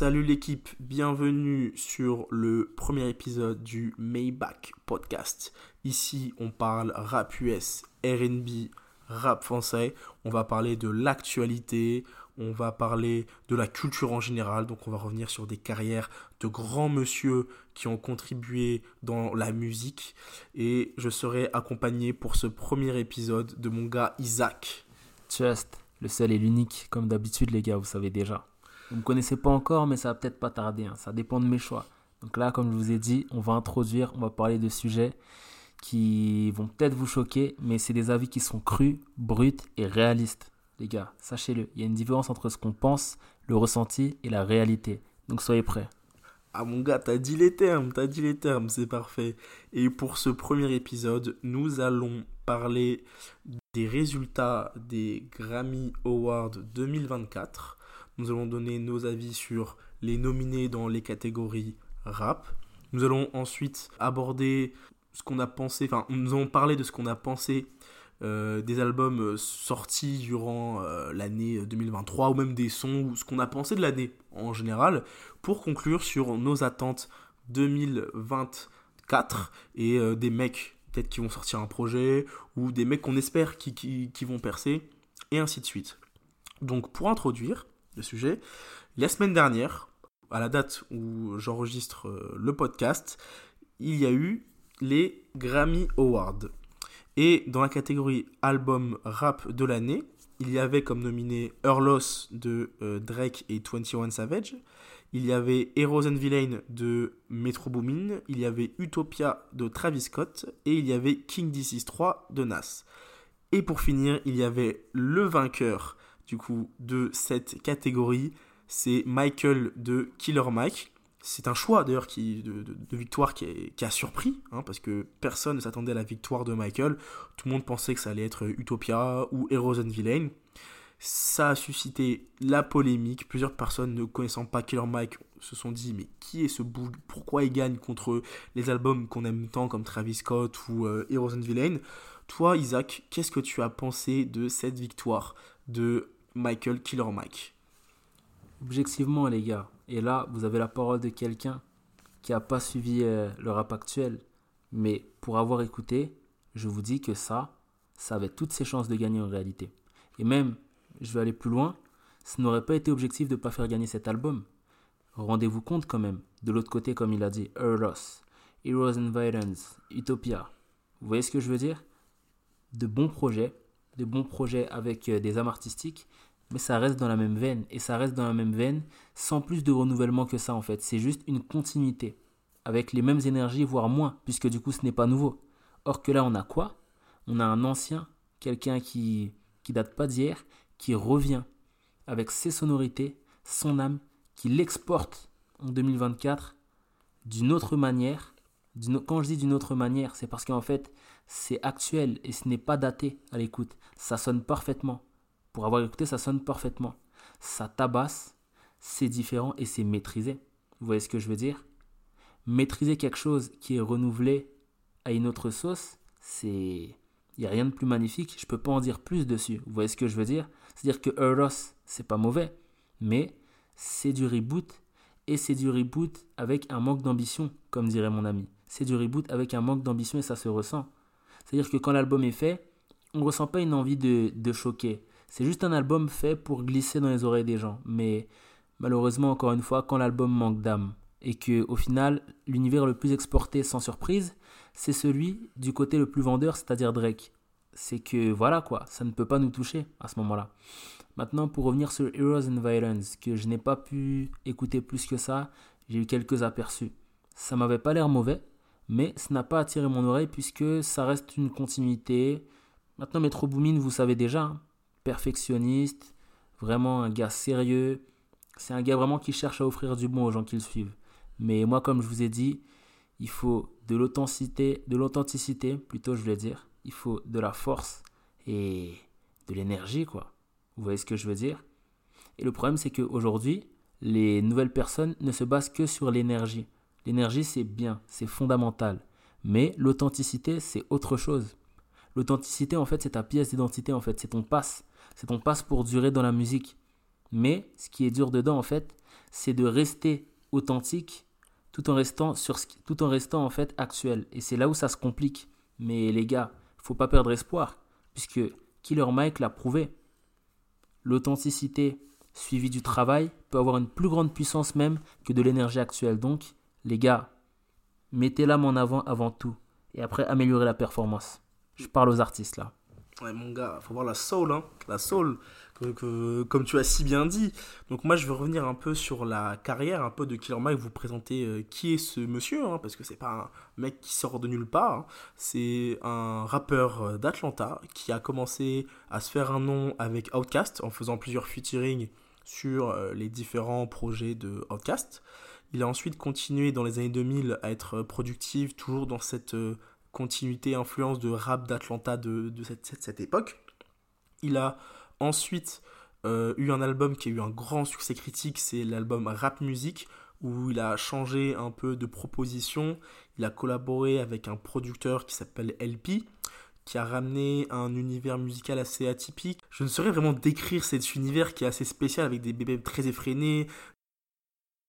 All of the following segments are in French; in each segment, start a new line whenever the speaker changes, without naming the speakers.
Salut l'équipe, bienvenue sur le premier épisode du Maybach Podcast. Ici, on parle rap US, RB, rap français. On va parler de l'actualité, on va parler de la culture en général. Donc, on va revenir sur des carrières de grands monsieur qui ont contribué dans la musique. Et je serai accompagné pour ce premier épisode de mon gars Isaac.
Just, le seul et l'unique, comme d'habitude, les gars, vous savez déjà. Vous ne me connaissez pas encore, mais ça va peut-être pas tarder. hein. Ça dépend de mes choix. Donc là, comme je vous ai dit, on va introduire, on va parler de sujets qui vont peut-être vous choquer, mais c'est des avis qui sont crus, bruts et réalistes. Les gars, sachez-le, il y a une différence entre ce qu'on pense, le ressenti et la réalité. Donc soyez prêts.
Ah mon gars, t'as dit les termes, t'as dit les termes, c'est parfait. Et pour ce premier épisode, nous allons parler des résultats des Grammy Awards 2024. Nous allons donner nos avis sur les nominés dans les catégories rap. Nous allons ensuite aborder ce qu'on a pensé, enfin nous allons parler de ce qu'on a pensé euh, des albums euh, sortis durant euh, l'année 2023 ou même des sons ou ce qu'on a pensé de l'année en général pour conclure sur nos attentes 2024 et des mecs peut-être qui vont sortir un projet ou des mecs qu'on espère qui, qui vont percer et ainsi de suite. Donc pour introduire le sujet, la semaine dernière, à la date où j'enregistre euh, le podcast, il y a eu les Grammy Awards. Et dans la catégorie album rap de l'année, il y avait comme nominé Earlos de euh, Drake et 21 Savage. Il y avait Heroes and Villain de Metro Boomin. Il y avait Utopia de Travis Scott. Et il y avait King Disease 3 de Nas. Et pour finir, il y avait le vainqueur du coup de cette catégorie. C'est Michael de Killer Mike. C'est un choix d'ailleurs qui, de, victoire qui, a surpris, hein, parce que personne ne s'attendait à la victoire de Michael. Tout le monde pensait que ça allait être Utopia ou Heroes and Villain. Ça a suscité la polémique. Plusieurs personnes ne connaissant pas Killer Mike se sont dit mais qui est ce boug Pourquoi il gagne contre les albums qu'on aime tant comme Travis Scott ou euh, Heroes and Villain Toi Isaac, qu'est-ce que tu as pensé de cette victoire Michael Killer Mike
Objectivement, les gars, et là, vous avez la parole de quelqu'un qui n'a pas suivi euh, le rap actuel, mais pour avoir écouté, je vous dis que ça, ça avait toutes ses chances de gagner en réalité. Et même, je vais aller plus loin, ce n'aurait pas été objectif de ne pas faire gagner cet album. Rendez-vous compte quand même, de l'autre côté, comme il a dit, Earlos, Heroes and Violence, Utopia. Vous voyez ce que je veux dire? De bons projets, de bons projets avec euh, des âmes artistiques, mais ça reste dans la même veine. Et ça reste dans la même veine sans plus de renouvellement que ça en fait. C'est juste une continuité. Avec les mêmes énergies, voire moins, puisque du coup ce n'est pas nouveau. Or que là on a quoi? On a un ancien, quelqu'un qui, qui date pas d'hier, qui revient avec ses sonorités, son âme, qui l'exporte en 2024 d'une autre manière. Quand je dis d'une autre manière, c'est parce qu'en fait c'est actuel et ce n'est pas daté à l'écoute. Ça sonne parfaitement. Pour avoir écouté, ça sonne parfaitement. Ça tabasse, c'est différent et c'est maîtrisé. Vous voyez ce que je veux dire? Maîtriser quelque chose qui est renouvelé à une autre sauce, c'est. Il n'y a rien de plus magnifique. Je peux pas en dire plus dessus. Vous voyez ce que je veux dire? C'est-à-dire que Eros, c'est pas mauvais, mais c'est du reboot et c'est du reboot avec un manque d'ambition, comme dirait mon ami. C'est du reboot avec un manque d'ambition et ça se ressent. C'est-à-dire que quand l'album est fait, on ne ressent pas une envie de, de choquer. C'est juste un album fait pour glisser dans les oreilles des gens. Mais malheureusement, encore une fois, quand l'album manque d'âme et que au final, l'univers le plus exporté sans surprise, c'est celui du côté le plus vendeur, c'est-à-dire Drake. C'est que voilà quoi, ça ne peut pas nous toucher à ce moment-là. Maintenant, pour revenir sur Heroes and Violence, que je n'ai pas pu écouter plus que ça, j'ai eu quelques aperçus. Ça m'avait pas l'air mauvais, mais ça n'a pas attiré mon oreille puisque ça reste une continuité. Maintenant, Metro Boomin, vous savez déjà, hein, perfectionniste, vraiment un gars sérieux. C'est un gars vraiment qui cherche à offrir du bon aux gens qui le suivent. Mais moi, comme je vous ai dit, il faut de l'authenticité, de l'authenticité, plutôt je voulais dire. Il faut de la force et de l'énergie, quoi. Vous voyez ce que je veux dire? Et le problème, c'est qu'aujourd'hui, les nouvelles personnes ne se basent que sur l'énergie. L'énergie, c'est bien, c'est fondamental. Mais l'authenticité, c'est autre chose. L'authenticité, en fait, c'est ta pièce d'identité, en fait. C'est ton passe. C'est ton passe pour durer dans la musique. Mais ce qui est dur dedans, en fait, c'est de rester authentique tout en restant sur tout en restant en fait actuel. Et c'est là où ça se complique. Mais les gars, faut pas perdre espoir, puisque Killer Mike l'a prouvé. L'authenticité suivie du travail peut avoir une plus grande puissance même que de l'énergie actuelle. Donc, les gars, mettez l'âme en avant avant tout, et après améliorer la performance. Je parle aux artistes là.
Ouais, mon gars, faut voir la soul, hein. La soul, que, comme tu as si bien dit. Donc, moi, je veux revenir un peu sur la carrière un peu de Killer Mike, vous présenter euh, qui est ce monsieur, hein, parce que c'est pas un mec qui sort de nulle part. Hein. C'est un rappeur euh, d'Atlanta qui a commencé à se faire un nom avec Outkast en faisant plusieurs featuring sur euh, les différents projets de Outkast. Il a ensuite continué dans les années 2000 à être productif, toujours dans cette continuité, influence de rap d'Atlanta de, cette, époque. Il a ensuite euh, eu un album qui a eu un grand succès critique, c'est l'album Rap Music, où il a changé un peu de proposition. Il a collaboré avec un producteur qui s'appelle LP, qui a ramené un univers musical assez atypique. Je ne saurais vraiment décrire cet univers qui est assez spécial avec des bébés très effrénés,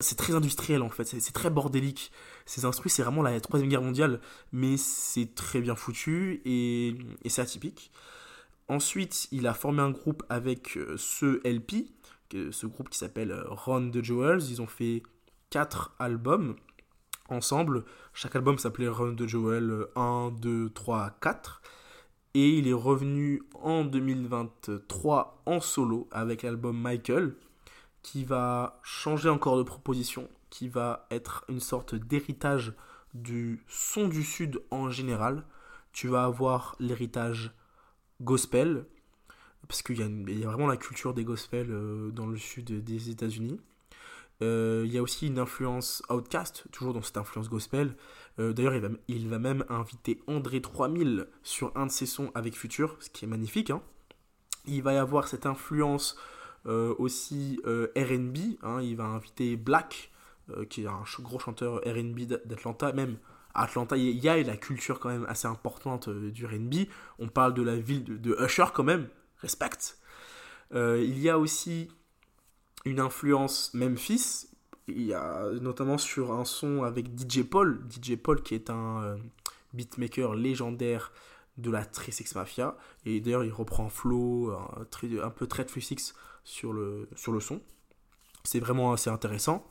c'est très industriel en fait, c'est très bordélique. Ces instruments, c'est vraiment la troisième guerre mondiale, mais c'est très bien foutu et, c'est atypique. Ensuite, il a formé un groupe avec euh, ce LP, ce groupe qui s'appelle euh, Run the Jewels. Ils ont fait quatre albums ensemble. Chaque album s'appelait Run the Jewel 1, 2, 3, 4. Et il est revenu en 2023 en solo avec l'album Michael, qui va changer encore de proposition, qui va être une sorte d'héritage du son du Sud en général. Tu vas avoir l'héritage gospel, parce qu'il y, a vraiment la culture des gospels euh, dans le sud des États-Unis. Euh, il y a aussi une influence outcast, toujours dans cette influence gospel. Euh, d'ailleurs, il va, même inviter André 3000 sur un de ses sons avec Future, ce qui est magnifique. Hein. Il va y avoir cette influence aussi euh, RB. Hein, il va inviter Black, euh, qui est un gros chanteur RB d'Atlanta. Même à Atlanta, il y a la culture quand même assez importante du RB. On parle de la ville de, Usher quand même. Respect. il y a aussi une influence Memphis. Il y a notamment sur un son avec DJ Paul. DJ Paul qui est un beatmaker légendaire de la Trisex Mafia. Et d'ailleurs, il reprend un flow un, un peu très Six sur le, sur le son. C'est vraiment assez intéressant.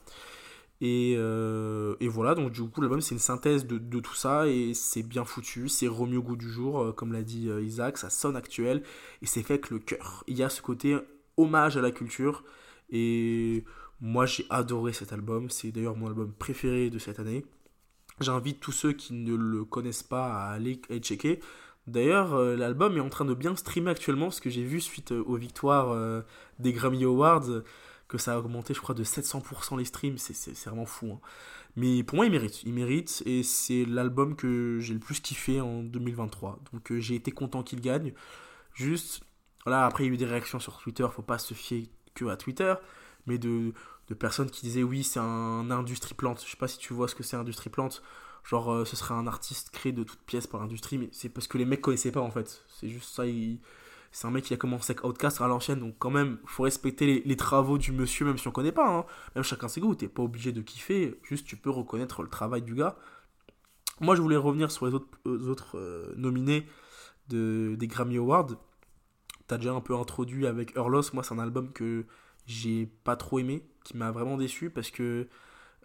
Et, euh, et, voilà, donc du coup, l'album, c'est une synthèse de, de, tout ça et c'est bien foutu, c'est remis au goût du jour, euh, comme l'a dit euh, Isaac, ça sonne actuel et c'est fait avec le cœur. Il y a ce côté hommage à la culture et moi, j'ai adoré cet album, c'est d'ailleurs mon album préféré de cette année. J'invite tous ceux qui ne le connaissent pas à aller, checker. D'ailleurs, euh, l'album est en train de bien streamer actuellement, parce que j'ai vu suite euh, aux victoires euh, des Grammy Awards que ça a augmenté, je crois, de 700% les streams. C'est vraiment fou. Hein. Mais pour moi, il mérite. Il mérite, et c'est l'album que j'ai le plus kiffé en 2023. Donc j'ai été content qu'il gagne. Juste, voilà, après il y a eu des réactions sur Twitter, faut pas se fier que à Twitter, mais de, de personnes qui disaient oui, c'est un industrie plante. Je sais pas si tu vois ce que c'est industrie plante. Genre, euh, ce serait un artiste créé de toutes pièces par l'industrie, mais c'est parce que les mecs connaissaient pas en fait. C'est juste ça. C'est un mec qui a commencé avec Outcast à l'ancienne, donc quand même, faut respecter les, travaux du monsieur, même si on connaît pas. Hein. Même chacun ses goûts, t'es pas obligé de kiffer, juste tu peux reconnaître le travail du gars. Moi, je voulais revenir sur les autres, euh, euh, nominés de, des Grammy Awards. T'as déjà un peu introduit avec Earlos. Moi, c'est un album que j'ai pas trop aimé, qui m'a vraiment déçu parce que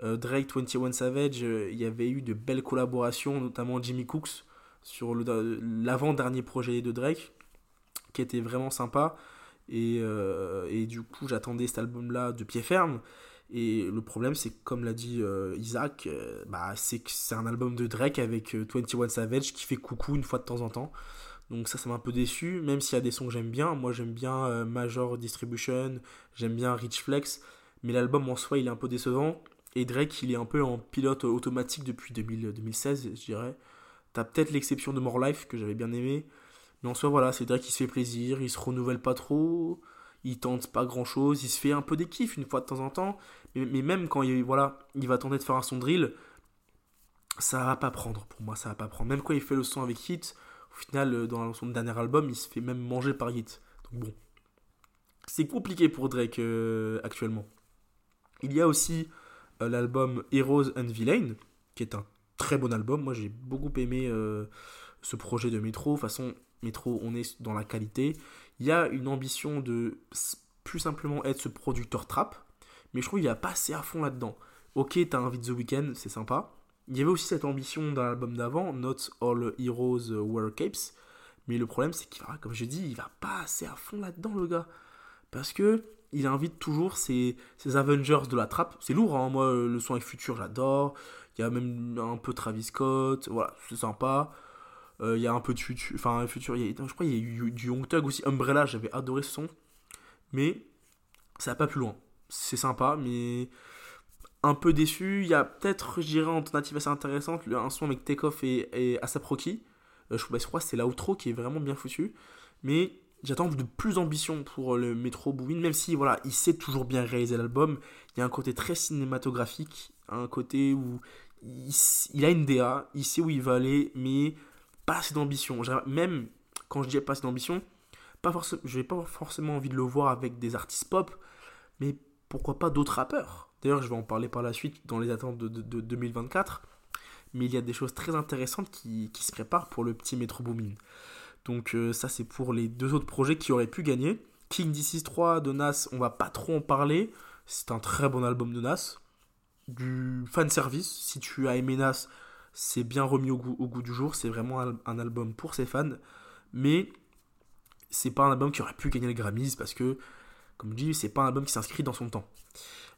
Drake 21 Savage, euh, il y avait eu de belles collaborations, notamment Jimmy Cooks sur l'avant-dernier projet de Drake, qui était vraiment sympa. Et, euh, et du coup, j'attendais cet album-là de pied ferme. Et le problème, c'est que, comme l'a dit Isaac, bah, c'est c'est un album de Drake avec 21 Savage qui fait coucou une fois de temps en temps. Donc ça, ça m'a un peu déçu, même s'il y a des sons que j'aime bien. Moi, j'aime bien Major Distribution, j'aime bien Rich Flex, mais l'album en soi, il est un peu décevant. Et Drake, il est un peu en pilote automatique depuis 2016, je dirais. T'as peut-être l'exception de More Life, que j'avais bien aimé. Mais en soi, voilà, c'est Drake qui se fait plaisir, il se renouvelle pas trop, il tente pas grand chose, il se fait un peu des kiffs une fois de temps en temps. Mais, même quand il, voilà, il va tenter de faire un son drill, ça va pas prendre pour moi, ça va pas prendre. Même quand il fait le son avec Hit, au final, euh, dans son dernier album, il se fait même manger par Hit. Donc bon. C'est compliqué pour Drake euh, actuellement. Il y a aussi l'album Heroes and Villain, qui est un très bon album. Moi, j'ai beaucoup aimé euh, ce projet de Metro. De toute façon, Metro, on est dans la qualité. Il y a une ambition de plus simplement être ce producteur trap, mais je trouve qu'il a pas assez à fond là-dedans. Ok, t'as un The Weeknd, c'est sympa. Il y avait aussi cette ambition dans l'album d'avant, Not All Heroes Wear Capes, mais le problème c'est qu'il va, comme je dis, il va pas assez à fond là-dedans le gars. Parce que il invite toujours ses, Avengers de la trappe. C'est lourd, hein. moi le son avec Future j'adore. Il y a même un peu Travis Scott, voilà, c'est sympa. Euh, il y a un peu de Future, enfin Future, je crois qu'il y a eu du Young Thug aussi, Umbrella, j'avais adoré ce son. Mais ça va pas plus loin. C'est sympa, mais un peu déçu. Il y a peut-être, je dirais, en alternative assez intéressante, un son avec Takeoff et, et Asap. Euh, je, crois que c'est l'outro qui est vraiment bien foutu. Mais j'attends de plus d'ambition pour le Metro Boomin, même si voilà, il sait toujours bien réaliser l'album. Il y a un côté très cinématographique, un côté où il, a une DA, il sait où il va aller, mais pas assez d'ambition. Même quand je dis pas assez d'ambition, je n'ai pas forcément envie de le voir avec des artistes pop, mais pourquoi pas d'autres rappeurs? D'ailleurs, je vais en parler par la suite dans les attentes de, 2024. Mais il y a des choses très intéressantes qui, se préparent pour le petit Metro Boomin. Donc euh, ça c'est pour les deux autres projets qui auraient pu gagner. King Disease 3 de Nas, on va pas trop en parler. C'est un très bon album de Nas. Du fan service, si tu as aimé Nas, c'est bien remis au goût, du jour. C'est vraiment un, album pour ses fans. Mais c'est pas un album qui aurait pu gagner les Grammys parce que, comme je dis, c'est pas un album qui s'inscrit dans son temps.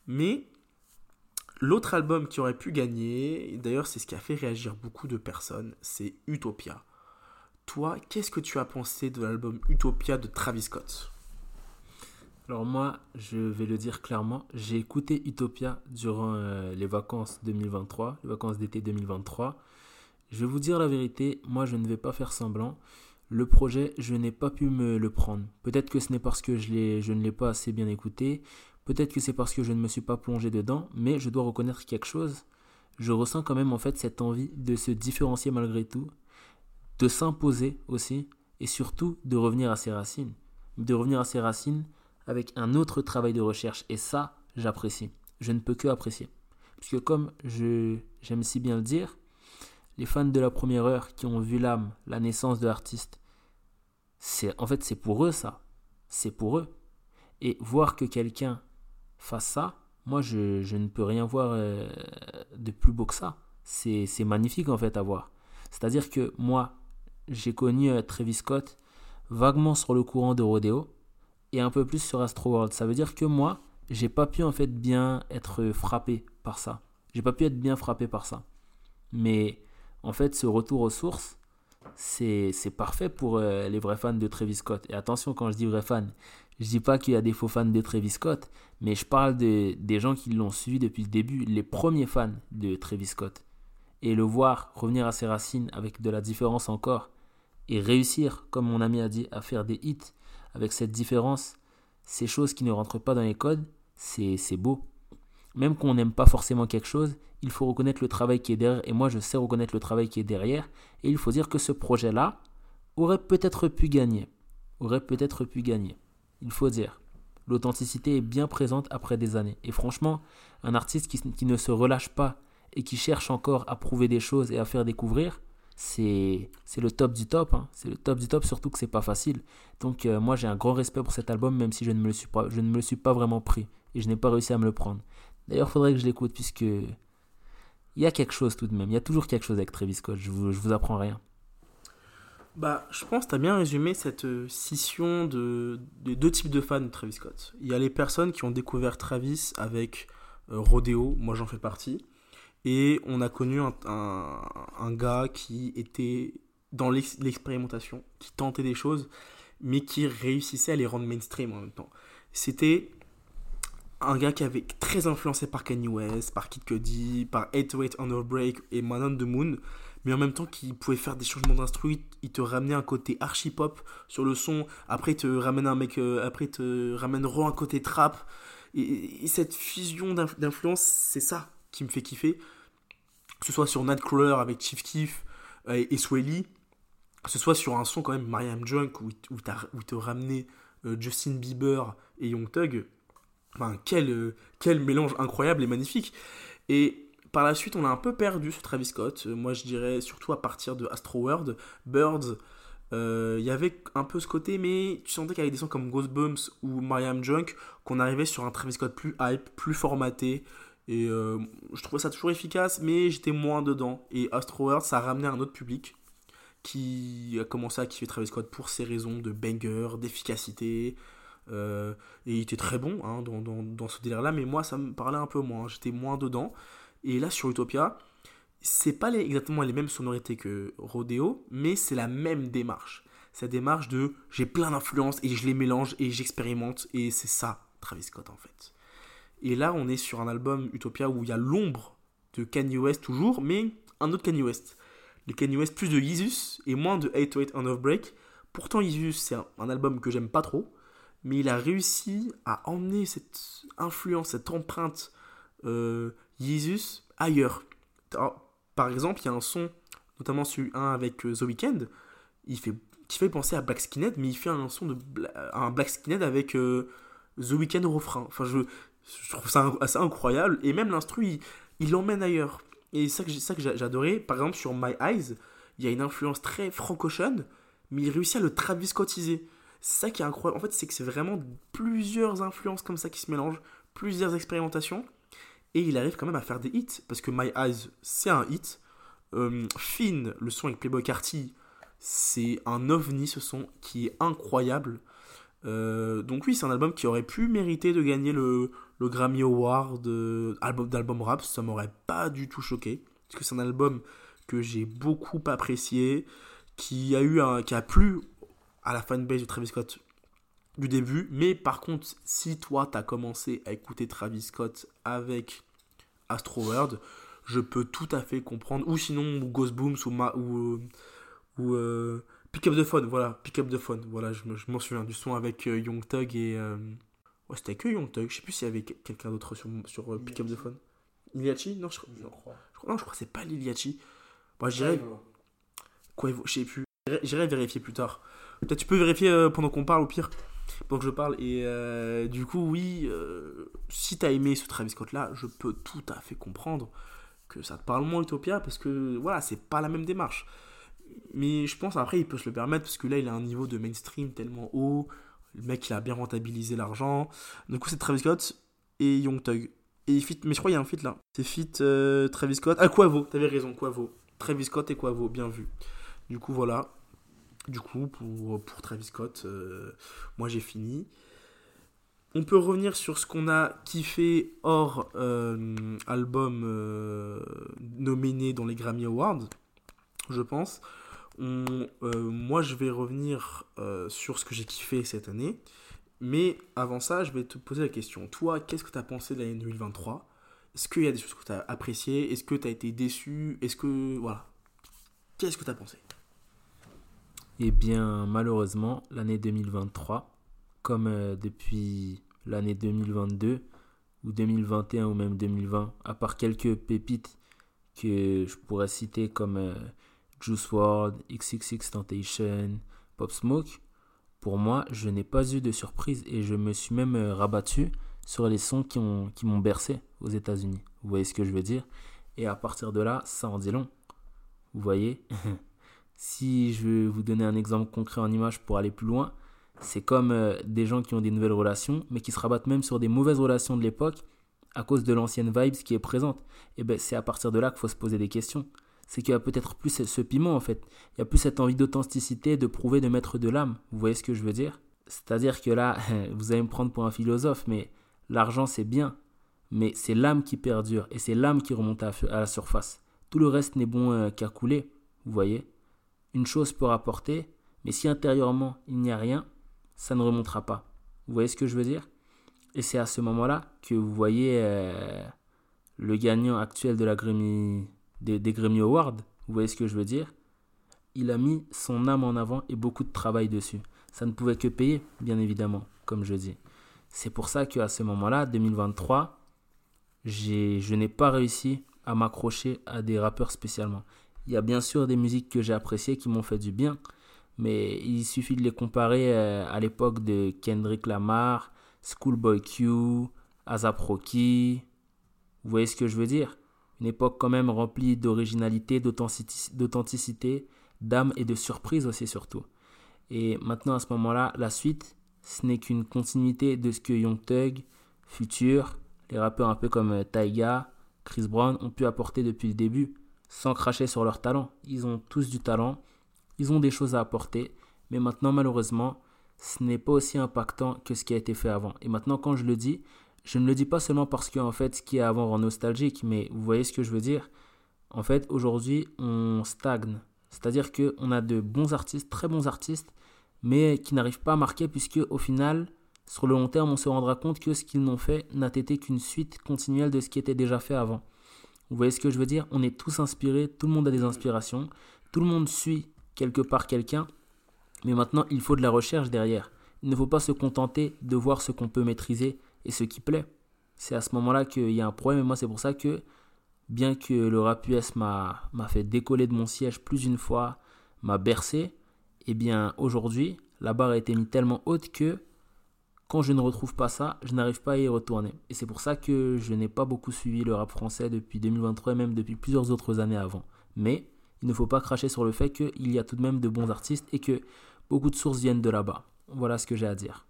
Mais l'autre album qui aurait pu gagner, d'ailleurs c'est ce qui a fait réagir beaucoup de personnes, c'est Utopia. Toi, qu'est-ce que tu as pensé de l'album Utopia de Travis Scott?
Alors moi, je vais le dire clairement, j'ai écouté Utopia durant euh, les vacances 2023, les vacances d'été 2023. Je vais vous dire la vérité, moi je ne vais pas faire semblant. Le projet, je n'ai pas pu me le prendre. Peut-être que ce n'est parce que je, je ne l'ai pas assez bien écouté. Peut-être que c'est parce que je ne me suis pas plongé dedans. Mais je dois reconnaître quelque chose. Je ressens quand même en fait cette envie de se différencier malgré tout de s'imposer aussi, et surtout de revenir à ses racines. De revenir à ses racines avec un autre travail de recherche. Et ça, j'apprécie. Je ne peux que apprécier. Puisque comme je, j'aime si bien le dire, les fans de la première heure qui ont vu l'âme, la naissance de l'artiste, c'est, en fait, c'est pour eux ça. C'est pour eux. Et voir que quelqu'un fasse ça, moi, je, je ne peux rien voir euh, de plus beau que ça. C'est, c'est magnifique, en fait, à voir. C'est-à-dire que moi, j'ai connu euh, Travis Scott vaguement sur le courant de Rodeo et un peu plus sur Astro World. Ça veut dire que moi, j'ai pas pu en fait bien être frappé par ça. J'ai pas pu être bien frappé par ça. Mais en fait, ce retour aux sources, c'est parfait pour euh, les vrais fans de Travis Scott. Et attention, quand je dis vrais fans, je dis pas qu'il y a des faux fans de Travis Scott, mais je parle de, des gens qui l'ont suivi depuis le début, les premiers fans de Travis Scott. Et le voir revenir à ses racines avec de la différence encore, et réussir, comme mon ami a dit, à faire des hits avec cette différence, ces choses qui ne rentrent pas dans les codes, c'est beau. Même qu'on n'aime pas forcément quelque chose, il faut reconnaître le travail qui est derrière. Et moi, je sais reconnaître le travail qui est derrière. Et il faut dire que ce projet-là aurait peut-être pu gagner. Aurait peut-être pu gagner. Il faut dire. L'authenticité est bien présente après des années. Et franchement, un artiste qui, qui ne se relâche pas et qui cherche encore à prouver des choses et à faire découvrir, c'est le top du top. Hein. C'est le top du top, surtout que c'est pas facile. Donc euh, moi j'ai un grand respect pour cet album, même si je ne me le suis pas, je ne me le suis pas vraiment pris et je n'ai pas réussi à me le prendre. D'ailleurs, il faudrait que je l'écoute puisque il y a quelque chose tout de même. Il y a toujours quelque chose avec Travis Scott. Je vous, je vous apprends rien.
Bah, je pense que tu as bien résumé cette euh, scission de, de, deux types de fans de Travis Scott. Il y a les personnes qui ont découvert Travis avec euh, Rodeo, moi j'en fais partie. Et on a connu un, gars qui était dans l'expérimentation, qui tentait des choses, mais qui réussissait à les rendre mainstream en même temps. C'était un gars qui avait très influencé par Kanye West, par Kid Cudi, par 808 On Break et Man on the Moon, mais en même temps qui pouvait faire des changements d'instru, il te ramenait un côté archi pop sur le son, après il te ramène un mec, euh, après il te ramène un côté trap, et cette fusion d'influence, c'est ça qui me fait kiffer que ce soit sur Nightcrawler avec Chief Keef euh, et, Swelly, que ce soit sur un son quand même Mariam Junk où, où, où te euh, Justin Bieber et Young Thug, Enfin, quel, euh, quel mélange incroyable et magnifique. Et par la suite, on a un peu perdu ce Travis Scott. Moi, je dirais surtout à partir de Astro World, Birds. Il y avait un peu ce côté, mais tu sentais qu'avec des sons comme Ghostbumps ou Mariam Junk, qu'on arrivait sur un Travis Scott plus hype, plus formaté. Et je trouvais ça toujours efficace, mais j'étais moins dedans. Et Astro World, ça a ramené un autre public qui a commencé à kiffer Travis Scott pour ses raisons de banger, d'efficacité. Euh, et il était très bon hein, dans, dans, dans, ce délire-là, mais moi, ça me parlait un peu moins. J'étais moins dedans. Et là, sur Utopia, c'est pas exactement les mêmes sonorités que Rodeo, mais c'est la même démarche. Cette démarche de j'ai plein d'influences et je les mélange et j'expérimente, et c'est ça, Travis Scott, en fait. Et là, on est sur un album Utopia où il y a l'ombre de Kanye West toujours, mais un autre Kanye West de Kanye West, plus de Yeezus et moins de 808 On Off Break. Pourtant, Yeezus, c'est un, album que j'aime pas trop, mais il a réussi à emmener cette influence, cette empreinte euh, Yeezus ailleurs. par exemple, il y a un son, notamment celui 1 avec euh, The Weeknd, il fait, qui fait penser à Black Skinhead, mais il fait un son de un Black Skinhead avec euh, The Weeknd au refrain. Enfin, je, je trouve ça assez incroyable, et même l'instru, il l'emmène ailleurs. Et que ça que j'adorais, par exemple sur My Eyes, il y a une influence très francochonne, mais il réussit à le Travis Scottiser. C'est ça qui est incroyable. En fait, c'est que c'est vraiment plusieurs influences comme ça qui se mélangent, plusieurs expérimentations, et il arrive quand même à faire des hits, parce que My Eyes, c'est un hit. Euh, Finn, le son avec Playboy Carty, c'est un ovni ce son qui est incroyable. Euh, donc oui, c'est un album qui aurait pu mériter de gagner le, le Grammy Award d'album rap, ça m'aurait pas du tout choqué. Parce que c'est un album que j'ai beaucoup apprécié, qui a, eu un, qui a plu à la fanbase de Travis Scott du début. Mais par contre, si toi, tu as commencé à écouter Travis Scott avec Astro World, je peux tout à fait comprendre. Ou sinon, Ghost Booms ou, ou, ou euh, Pick Up the Phone. Voilà, Pick Up the Phone. Voilà, je, m'en souviens du son avec euh, Young Thug et... Euh, Ouais, c'était que Young Thug. Je sais plus s'il y avait quelqu'un d'autre sur, sur euh, Pick Up the Phone. Liliachi Non, je, crois. non, je crois que c'est pas Liliachi. Bon, j'irai. Quoi, je sais plus. J'irai vérifier plus tard. Peut-être tu peux vérifier euh, pendant qu'on parle, au pire. Pendant que je parle. Et euh, du coup, oui, si t'as aimé ce Travis Scott là, je peux tout à fait comprendre que ça te parle moins Utopia parce que voilà, c'est pas la même démarche. Mais je pense après, il peut se le permettre parce que là, il a un niveau de mainstream tellement haut le mec, il a bien rentabilisé l'argent. Du coup, c'est Travis Scott et Young Thug. Et fit, mais je crois qu'il y a un feat là. C'est fit euh, Travis Scott. Ah, Quavo, t'avais raison, Quavo. Travis Scott et Quavo, bien vu. Du coup, voilà. Du coup, pour, pour Travis Scott, euh, moi j'ai fini. On peut revenir sur ce qu'on a kiffé hors euh, album nominé dans les Grammy Awards, je pense. Euh, moi, je vais revenir euh, sur ce que j'ai kiffé cette année. Mais avant ça, je vais te poser la question. Toi, qu'est-ce que tu as pensé de l'année 2023 Est-ce qu'il y a des choses que tu as appréciées? Est-ce que tu as été déçu? Est-ce que. Voilà. Qu'est-ce que tu as pensé?
Eh bien, malheureusement, l'année 2023, comme euh, depuis l'année 2022 ou 2021 ou même 2020, à part quelques pépites que je pourrais citer comme Juice WRLD, XXX Tentation, Pop Smoke, pour moi, je n'ai pas eu de surprise et je me suis même euh, rabattu sur les sons qui m'ont qui bercé aux États-Unis. Vous voyez ce que je veux dire? Et à partir de là, ça en dit long. Vous voyez? Si je veux vous donner un exemple concret en image pour aller plus loin, c'est comme euh, des gens qui ont des nouvelles relations, mais qui se rabattent même sur des mauvaises relations de l'époque à cause de l'ancienne vibes qui est présente. Et ben c'est à partir de là qu'il faut se poser des questions c'est qu'il y a peut-être plus ce piment en fait. Il y a plus cette envie d'authenticité, de prouver, de mettre de l'âme. Vous voyez ce que je veux dire? C'est-à-dire que là, vous allez me prendre pour un philosophe, mais l'argent c'est bien, mais c'est l'âme qui perdure et c'est l'âme qui remonte à, la surface. Tout le reste n'est bon euh, qu'à couler, vous voyez? Une chose peut rapporter, mais si intérieurement il n'y a rien, ça ne remontera pas. Vous voyez ce que je veux dire? Et c'est à ce moment-là que vous voyez euh, le gagnant actuel de la Grammy des, des Grammy Awards, vous voyez ce que je veux dire? Il a mis son âme en avant et beaucoup de travail dessus. Ça ne pouvait que payer, bien évidemment, comme je dis. C'est pour ça qu'à ce moment-là, 2023, je n'ai pas réussi à m'accrocher à des rappeurs spécialement. Il y a bien sûr des musiques que j'ai appréciées qui m'ont fait du bien, mais il suffit de les comparer euh, à l'époque de Kendrick Lamar, Schoolboy Q, Azap Rocky. Vous voyez ce que je veux dire? Une époque quand même remplie d'originalité, d'authenticité, d'âme et de surprise aussi surtout. Et maintenant à ce moment-là, la suite, ce n'est qu'une continuité de ce que Young Thug, Future, les rappeurs un peu comme euh, Taiga, Chris Brown ont pu apporter depuis le début, sans cracher sur leur talent. Ils ont tous du talent, ils ont des choses à apporter, mais maintenant malheureusement, ce n'est pas aussi impactant que ce qui a été fait avant. Et maintenant quand je le dis, je ne le dis pas seulement parce que en fait ce qui est avant rend nostalgique, mais vous voyez ce que je veux dire En fait, aujourd'hui, on stagne. C'est-à-dire qu'on a de bons artistes, très bons artistes, mais qui n'arrivent pas à marquer puisque au final, sur le long terme, on se rendra compte que ce qu'ils n'ont fait n'a été qu'une suite continuelle de ce qui était déjà fait avant. Vous voyez ce que je veux dire? On est tous inspirés, tout le monde a des inspirations, tout le monde suit quelque part quelqu'un, mais maintenant il faut de la recherche derrière. Il ne faut pas se contenter de voir ce qu'on peut maîtriser et ce qui plaît. C'est à ce moment-là qu'il y a un problème, et moi c'est pour ça que, bien que le rap US m'a fait décoller de mon siège plus d'une fois, m'a bercé, eh bien aujourd'hui, la barre a été mise tellement haute que quand je ne retrouve pas ça, je n'arrive pas à y retourner. Et c'est pour ça que je n'ai pas beaucoup suivi le rap français depuis 2023 et même depuis plusieurs autres années avant. Mais il ne faut pas cracher sur le fait qu'il y a tout de même de bons artistes et que beaucoup de sources viennent de là-bas. Voilà ce que j'ai à dire.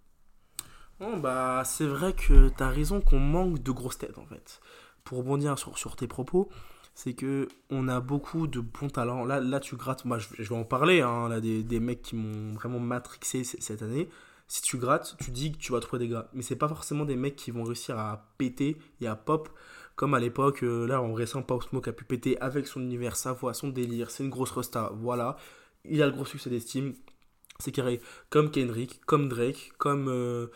Bon, bah, c'est vrai que tu as raison qu'on manque de grosses têtes en fait. Pour rebondir sur, tes propos, c'est que on a beaucoup de bons talents. Là, là tu grattes, moi je, vais en parler, hein, là, des, des mecs qui m'ont vraiment matrixé cette année si tu grattes, tu dis que tu vas trouver des gars. Mais c'est pas forcément des mecs qui vont réussir à péter et à pop comme à l'époque. Euh, là, en récent, Pop Smoke a pu péter avec son univers, sa voix, son délire. C'est une grosse resta. Voilà. Il a le gros succès d'estime. C'est carré. Comme Kendrick, comme Drake, comme. Euh,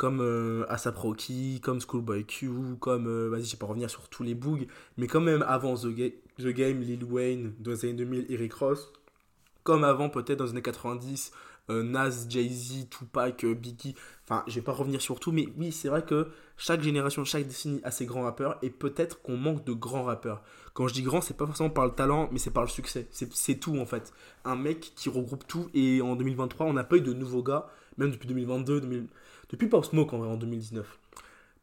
comme euh, Asap Rocky, comme Schoolboy Q, comme, vas-y, je vais pas revenir sur tous les bugs, mais quand même avant The, Game, Lil Wayne, dans les années 2000, Eric Ross, comme avant peut-être dans les années 90, euh, Nas, Jay-Z, Tupac, euh, Biggie. Enfin, je vais pas revenir sur tout, mais oui, c'est vrai que chaque génération, chaque décennie a ses grands rappeurs et peut-être qu'on manque de grands rappeurs. Quand je dis grand, c'est pas forcément par le talent, mais c'est par le succès. C'est tout en fait. Un mec qui regroupe tout et en 2023, on n'a pas eu de nouveaux gars, même depuis 2022, depuis Pop Smoke en, en 2019.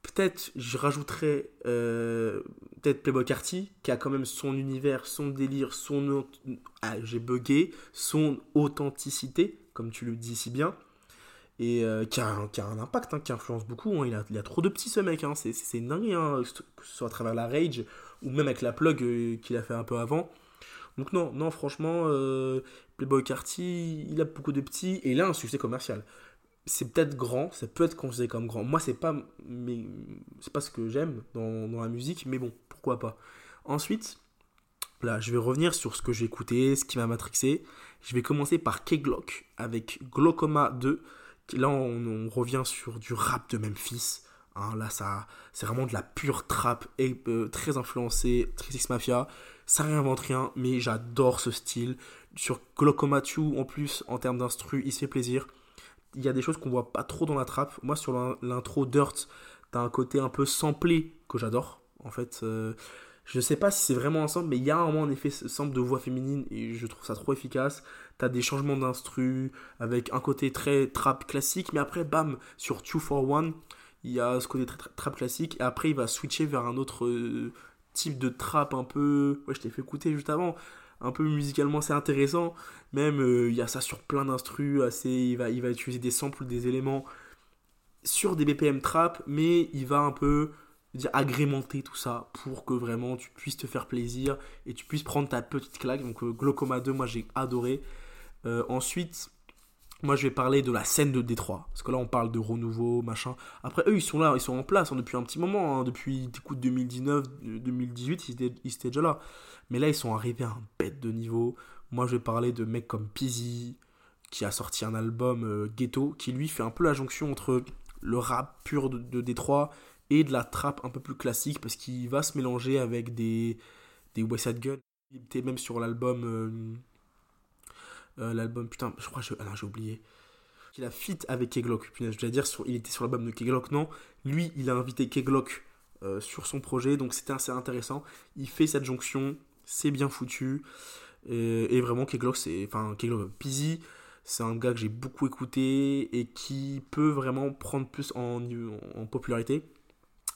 Peut-être, je rajouterais euh, peut-être Playboy Carty, qui a quand même son univers, son délire, son. Ah, j'ai bugué, son authenticité comme tu le dis si bien, et euh, qui, a un, un, impact, hein, qui influence beaucoup. Hein. Il, a, a, trop de petits ce mec, hein. c'est dinguerie, hein, que ce soit à travers la Rage ou même avec la plug euh, qu'il a fait un peu avant. Donc non, non, franchement, Playboy Carty, il a beaucoup de petits et il a un succès commercial. C'est peut-être grand, ça peut être considéré comme grand. Moi, c'est pas, mais c'est pas ce que j'aime dans, dans, la musique, mais bon, pourquoi pas. Ensuite, là, je vais revenir sur ce que j'ai écouté, ce qui m'a matrixé. Je vais commencer par K-Glock avec Glaucoma 2. Là, on, revient sur du rap de Memphis. Hein, là, ça, c'est vraiment de la pure trap, et, euh, très influencé, très Mafia. Ça réinvente rien, mais j'adore ce style. Sur Glaucoma 2, en plus, en termes d'instru, il se fait plaisir. Il y a des choses qu'on voit pas trop dans la trap. Moi, sur l'intro Dirt, t'as un côté un peu samplé que j'adore. En fait, euh, je sais pas si c'est vraiment ensemble, mais il y a un moment en effet sample de voix féminine et je trouve ça trop efficace. T'as des changements d'instru avec un côté très trap classique, mais après, bam, sur 2 for 1, il y a ce côté très, trap classique et après il va switcher vers un autre euh, type de trap un peu. Ouais, je t'ai fait écouter juste avant. Un peu musicalement, c'est intéressant. Même euh, il y a ça sur plein d'instrus, assez. Il va, il va utiliser des samples, des éléments sur des BPM trap, mais il va un peu agrémenter tout ça pour que vraiment tu puisses te faire plaisir et tu puisses prendre ta petite claque. Donc euh, Glaucoma 2, moi j'ai adoré. Euh, ensuite, moi je vais parler de la scène de Détroit. Parce que là on parle de renouveau, machin. Après eux ils sont là, ils sont en place hein, depuis un petit moment. Hein. depuis écoute, 2019, 2018, ils étaient, déjà là. Mais là ils sont arrivés à un bête de niveau. Moi je vais parler de mecs comme Pizzy qui a sorti un album euh, Ghetto qui lui fait un peu la jonction entre le rap pur de, de Détroit et de la trappe un peu plus classique parce qu'il va se mélanger avec des, des West Side Gun. Il était même sur l'album. Euh, euh, l'album, putain, je crois que ah j'ai oublié. Il a fit avec Keglock. Je veux dire, sur, il était sur l'album de Keglock, non. Lui, il a invité Keglock euh, sur son projet, donc c'était assez intéressant. Il fait cette jonction, c'est bien foutu. Et, vraiment, Keglock, c'est. Enfin, Keglock, Pizzy, c'est un gars que j'ai beaucoup écouté et qui peut vraiment prendre plus en, en popularité.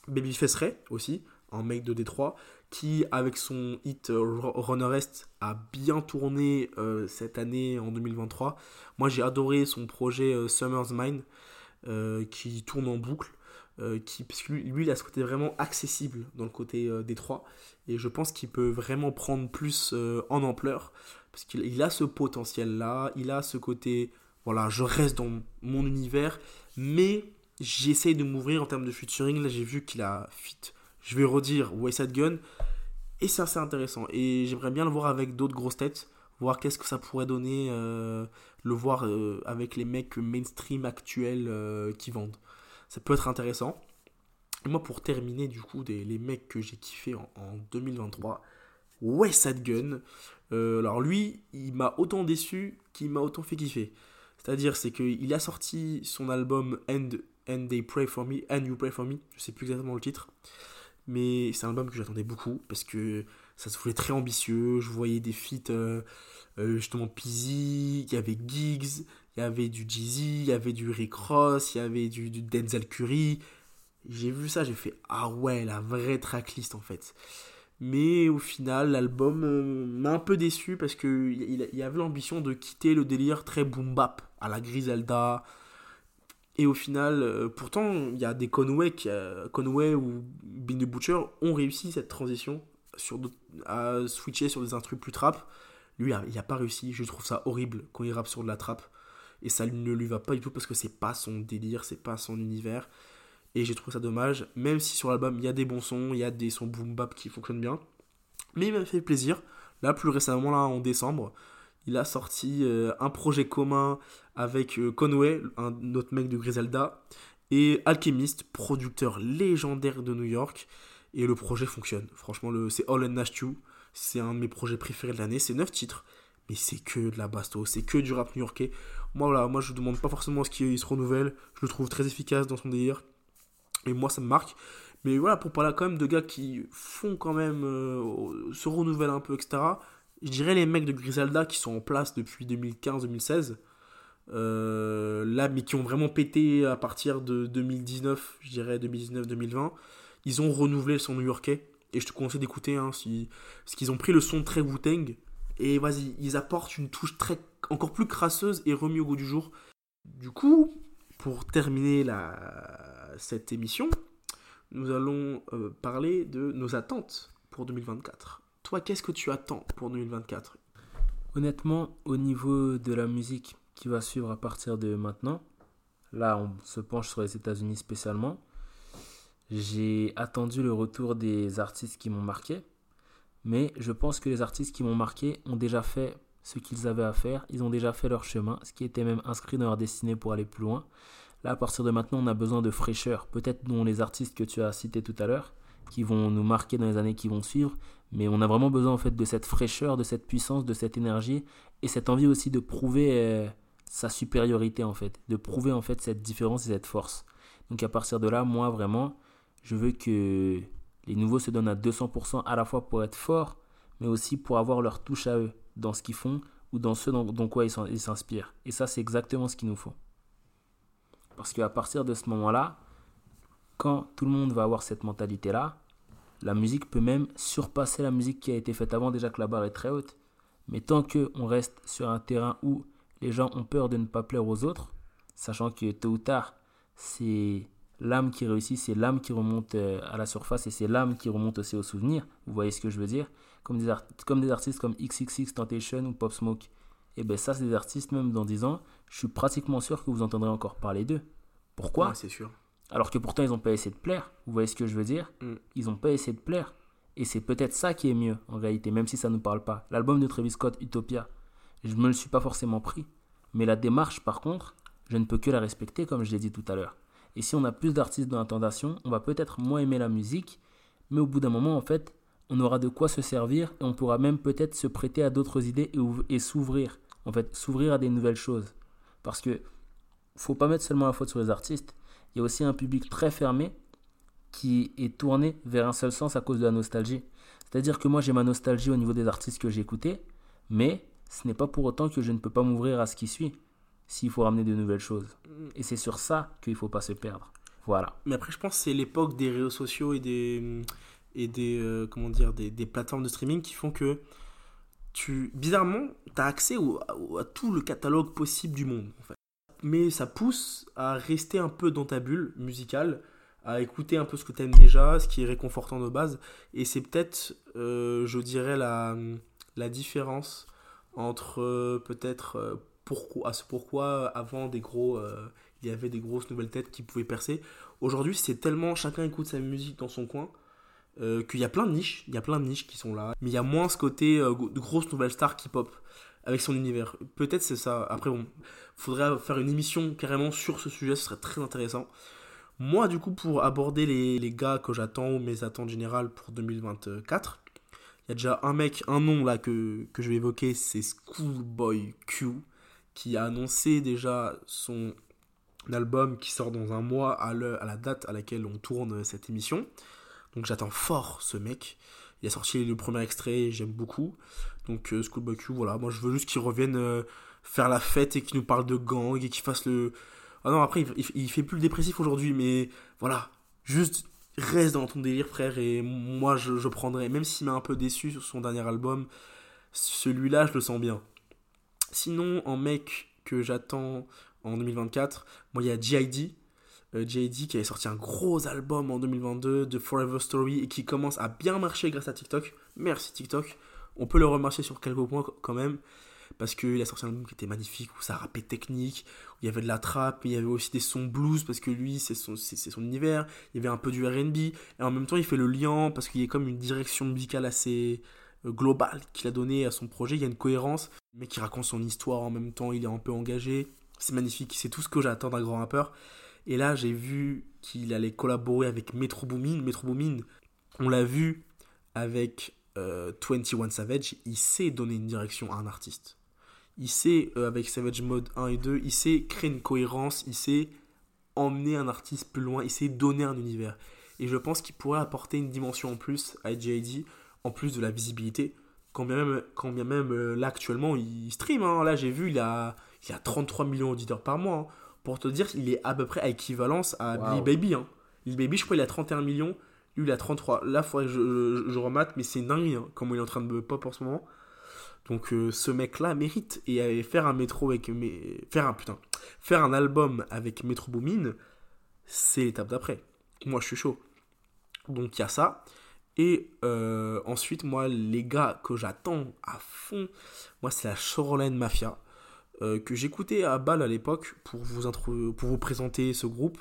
Babyface Ray aussi, un mec de Détroit, qui avec son hit euh, Runner Est a bien tourné euh, cette année en 2023. Moi j'ai adoré son projet euh, Summer's Mind qui tourne en boucle. qui, parce que lui, lui, il a ce côté vraiment accessible dans le côté Détroit. Et je pense qu'il peut vraiment prendre plus en ampleur. Parce qu'il a ce potentiel-là, il a ce côté, voilà, je reste dans mon univers, mais j'essaye de m'ouvrir en termes de featuring. Là, j'ai vu qu'il a fit. Je vais redire Westside Gun. Et c'est assez intéressant. Et j'aimerais bien le voir avec d'autres grosses têtes. Voir qu'est-ce que ça pourrait donner. Euh, le voir euh, avec les mecs mainstream actuels euh, qui vendent. Ça peut être intéressant. Et moi, pour terminer, du coup, les mecs que j'ai kiffé en, en 2023, Westside Gun. alors lui, il m'a autant déçu qu'il m'a autant fait kiffer. C'est-à-dire, c'est qu'il a sorti son album And They Pray For Me, And You Pray For Me, je sais plus exactement le titre, mais c'est un album que j'attendais beaucoup parce que ça se voulait très ambitieux, je voyais des feats euh, euh, justement Peasy, il y avait Giggs, il y avait du Jeezy, il y avait du Rick Ross, il y avait du, Denzel Curry, j'ai vu ça, j'ai fait ah ouais, la vraie tracklist en fait. Mais au final, l'album euh, m'a un peu déçu parce qu'il il, il avait l'ambition de quitter le délire très boom bap à la Griselda, et au final, euh, pourtant, il y a des Conway, qui, Conway ou Bin the Butcher ont réussi cette transition sur à switcher sur des instruments plus trap. Lui, il n'a pas réussi. Je trouve ça horrible quand il rappe sur de la trap. Et ça ne lui va pas du tout parce que c'est pas son délire, c'est pas son univers. Et j'ai trouvé ça dommage. Même si sur l'album, il y a des bons sons, il y a des sons boom bap qui fonctionnent bien. Mais il m'a fait plaisir. Là, plus récemment, là, en décembre, il a sorti euh, un projet commun avec euh, Conway, un autre mec de Griselda, et Alchemist, producteur légendaire de New York. Et le projet fonctionne. Franchement, c'est All Nash 2. C'est un de mes projets préférés de l'année. C'est 9 titres. Mais c'est que de la basto. C'est que du rap new-yorkais. Moi, voilà, moi, je ne demande pas forcément ce qu'il se renouvelle. Je le trouve très efficace dans son délire. Et moi, ça me marque. Mais voilà, pour parler quand même de gars qui font quand même. Euh, se renouvellent un peu, etc je dirais les mecs de Griselda qui sont en place depuis 2015-2016. Euh, là, mais qui ont vraiment pété à partir de 2019, je dirais 2019-2020. Ils ont renouvelé le son new-yorkais. Et je te conseille d'écouter, hein, si, parce qu'ils ont pris le son très wu Et vas-y, ils apportent une touche très, encore plus crasseuse et remis au goût du jour. Du coup, pour terminer cette émission, nous allons euh, parler de nos attentes pour 2024 qu'est-ce que tu attends pour 2024
Honnêtement, au niveau de la musique qui va suivre à partir de maintenant, là on se penche sur les États-Unis spécialement, j'ai attendu le retour des artistes qui m'ont marqué, mais je pense que les artistes qui m'ont marqué ont déjà fait ce qu'ils avaient à faire, ils ont déjà fait leur chemin, ce qui était même inscrit dans leur destinée pour aller plus loin. Là, à partir de maintenant, on a besoin de fraîcheur, peut-être dont les artistes que tu as cités tout à l'heure, qui vont nous marquer dans les années qui vont suivre, mais on a vraiment besoin en fait de cette fraîcheur, de cette puissance, de cette énergie et cette envie aussi de prouver euh, sa supériorité en fait, de prouver en fait cette différence et cette force. Donc à partir de là, moi vraiment, je veux que les nouveaux se donnent à 200% à la fois pour être forts, mais aussi pour avoir leur touche à eux dans ce qu'ils font ou dans ce dont, quoi ils s'inspirent. Et ça, c'est exactement ce qu'il nous faut. Parce qu'à partir de ce moment-là, quand tout le monde va avoir cette mentalité-là, la musique peut même surpasser la musique qui a été faite avant, déjà que la barre est très haute. Mais tant qu'on reste sur un terrain où les gens ont peur de ne pas plaire aux autres, sachant que tôt ou tard, c'est l'âme qui réussit, c'est l'âme qui remonte euh, à la surface et c'est l'âme qui remonte aussi aux souvenirs. Vous voyez ce que je veux dire? Comme des, comme des artistes comme XXX Tentation ou Pop Smoke. Et eh bien ça, c'est des artistes, même dans 10 ans, je suis pratiquement sûr que vous entendrez encore parler d'eux. Pourquoi?
C'est sûr.
Alors que pourtant, ils n'ont pas essayé de plaire. Vous voyez ce que je veux dire mm. Ils n'ont pas essayé de plaire. Et c'est peut-être ça qui est mieux, en réalité, même si ça ne nous parle pas. L'album de Travis Scott, Utopia, je ne me le suis pas forcément pris. Mais la démarche, par contre, je ne peux que la respecter, comme je l'ai dit tout à l'heure. Et si on a plus d'artistes dans la on va peut-être moins aimer la musique, mais au bout d'un moment, en fait, on aura de quoi se servir et on pourra même peut-être se prêter à d'autres idées et, et s'ouvrir. En fait, s'ouvrir à des nouvelles choses. Parce que faut pas mettre seulement la faute sur les artistes il y a aussi un public très fermé qui est tourné vers un seul sens à cause de la nostalgie. C'est-à-dire que moi j'ai ma nostalgie au niveau des artistes que j'ai écoutés, mais ce n'est pas pour autant que je ne peux pas m'ouvrir à ce qui suit s'il faut ramener de nouvelles choses. Et c'est sur ça qu'il ne faut pas se perdre. Voilà.
Mais après, je pense que c'est l'époque des réseaux sociaux et des, et des, euh, comment dire, des, plateformes de streaming qui font que tu, bizarrement, tu as accès à tout le catalogue possible du monde. Mais ça pousse à rester un peu dans ta bulle musicale, à écouter un peu ce que tu aimes déjà, ce qui est réconfortant de base. Et c'est peut-être, euh, je dirais, la, la différence entre euh, peut-être euh, à ce pourquoi avant des gros, euh, il y avait des grosses nouvelles têtes qui pouvaient percer. Aujourd'hui, c'est tellement chacun écoute sa musique dans son coin euh, qu'il y a plein de niches, il y a plein de niches qui sont là, mais il y a moins ce côté euh, de grosses nouvelles stars qui pop avec son univers. Peut-être c'est ça. Après bon, faudrait faire une émission carrément sur ce sujet, ce serait très intéressant. Moi, du coup, pour aborder les, les gars que j'attends ou mes attentes générales pour 2024, il y a déjà un mec, un nom là que, que je vais évoquer, c'est Schoolboy Q, qui a annoncé déjà son album qui sort dans un mois à, la date à laquelle on tourne cette émission. Donc j'attends fort ce mec. Il a sorti le premier extrait, j'aime beaucoup. Donc euh, Schoolboy Q, voilà, moi je veux juste qu'il revienne euh, faire la fête et qu'il nous parle de gang et qu'il fasse le... Ah non, après, il, fait plus le dépressif aujourd'hui, mais voilà, juste reste dans ton délire, frère, et moi je, prendrai, même s'il m'a un peu déçu sur son dernier album, celui-là, je le sens bien. Sinon, en mec que j'attends en 2024, moi il y a G.I.D. Euh, qui avait sorti un gros album en 2022 de Forever Story et qui commence à bien marcher grâce à TikTok. Merci TikTok. On peut le remercier sur quelques points quand même. Parce qu'il a sorti un album qui était magnifique, où ça rappait technique, où il y avait de la trappe, il y avait aussi des sons blues, parce que lui, c'est son, c'est, c'est son univers. Il y avait un peu du RB, et en même temps, il fait le lien, parce qu'il y a comme une direction musicale assez euh, globale qu'il a donnée à son projet. Il y a une cohérence, mais qui raconte son histoire en même temps, il est un peu engagé. C'est magnifique, c'est tout ce que j'attends d'un grand rappeur. Et là, j'ai vu qu'il allait collaborer avec Metro Boomin. Metro Boomin, on l'a vu avec euh, 21 Savage, il sait donner une direction à un artiste. Il sait, euh, avec Savage Mode 1 et 2, il sait créer une cohérence, il sait emmener un artiste plus loin, il sait donner un univers. Et je pense qu'il pourrait apporter une dimension en plus à JID, en plus de la visibilité. Quand bien même, quand bien même euh, là actuellement, il stream. hein. Là, j'ai vu, il a, il a 33 millions d'auditeurs par mois. hein. Pour te dire, il est à peu près à équivalence à
Wow.
Lil Baby. Hein. Lil Baby, je crois, il a 31 millions. Lui, il a 33. Là, il faudrait que je, je, je remate, mais c'est une dinguerie, hein, comment il est en train de pop en ce moment. Donc, euh, ce mec-là mérite. Et faire un métro avec. Faire un putain. Faire un album avec Metro Boomin, c'est l'étape d'après. Moi, je suis chaud. Donc, il y a ça. Et euh, ensuite, moi, les gars que j'attends à fond, moi, c'est la Shoreline Mafia. euh, que j'écoutais à Bâle à l'époque pour vous, présenter ce groupe.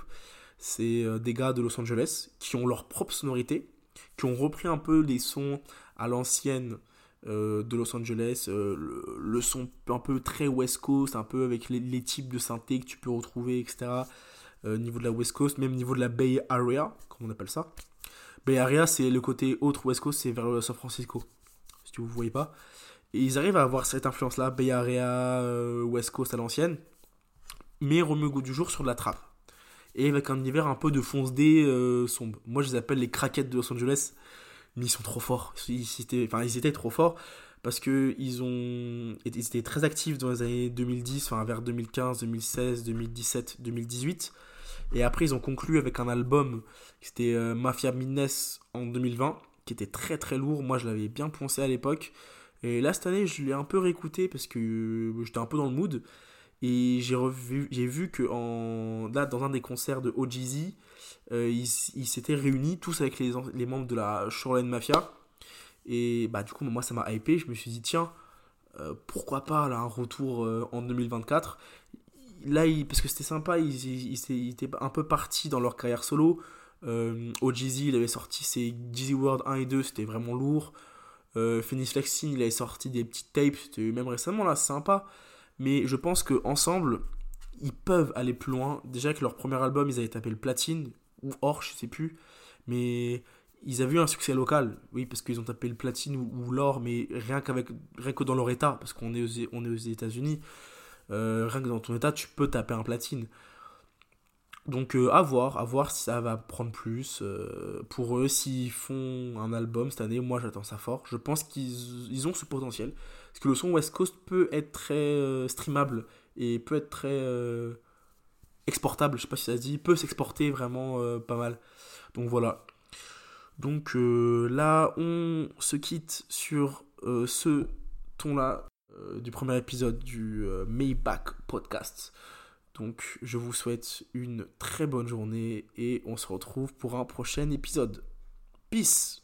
C'est des gars de Los Angeles qui ont leur propre sonorité, qui ont repris un peu les sons à l'ancienne euh, de Los Angeles, euh, le, son un peu très West Coast, un peu avec les, types de synthé que tu peux retrouver, etc. euh, niveau de la West Coast, même niveau de la Bay Area, comme on appelle ça. Bay Area, c'est le côté autre West Coast, c'est vers euh, San Francisco, si vous ne voyez pas. Et ils arrivent à avoir cette influence-là, Bay Area, West Coast à l'ancienne, mais remet au goût du jour sur de la trappe. Et avec un univers un peu de fonce euh, sombre. Moi, je les appelle les craquettes de Los Angeles, mais ils sont trop forts. Ils, étaient, enfin, ils étaient trop forts parce que ils ont, étaient très actifs dans les années 2010, enfin vers 2015, 2016, 2017, 2018. Et après, ils ont conclu avec un album qui était euh, Mafia Midness en 2020, qui était très très lourd. Moi, je l'avais bien poncé à l'époque. Et là, cette année, je l'ai un peu réécouté parce que euh, j'étais un peu dans le mood. Et j'ai vu que en, là, dans un des concerts de OGZ, ils ils s'étaient réunis tous avec les, membres de la Shoreline Mafia. Et bah, du coup, moi, ça m'a hypé. Je me suis dit, tiens, euh, pourquoi pas là, un retour euh, en 2024 Là, parce que c'était sympa, ils, étaient un peu partis dans leur carrière solo. Euh, OGZ, il avait sorti ses Jeezy World 1 et 2, c'était vraiment lourd. Euh, Phoenix Flexing, il avait sorti des petites tapes, c'était même récemment là, sympa. Mais je pense que ensemble, ils peuvent aller plus loin. Déjà que leur premier album, ils avaient tapé le platine ou or, je sais plus. Mais ils avaient eu un succès local, oui, parce qu'ils ont tapé le platine ou, l'or, mais rien qu'avec, rien que dans leur état, parce qu'on est aux, on est aux États-Unis. euh, rien que dans ton état, tu peux taper un platine. Donc euh, à voir, à voir si ça va prendre plus. euh, pour eux, s'ils font un album cette année, moi j'attends ça fort. Je pense qu'ils ils ont ce potentiel. Parce que le son West Coast peut être très streamable et peut être très... euh, exportable, je sais pas si ça se dit, peut s'exporter vraiment pas mal. Donc voilà. Donc là, on se quitte sur ce ton-là du premier épisode du Maybach Podcast. Donc je vous souhaite une très bonne journée et on se retrouve pour un prochain épisode. Peace